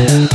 Yeah.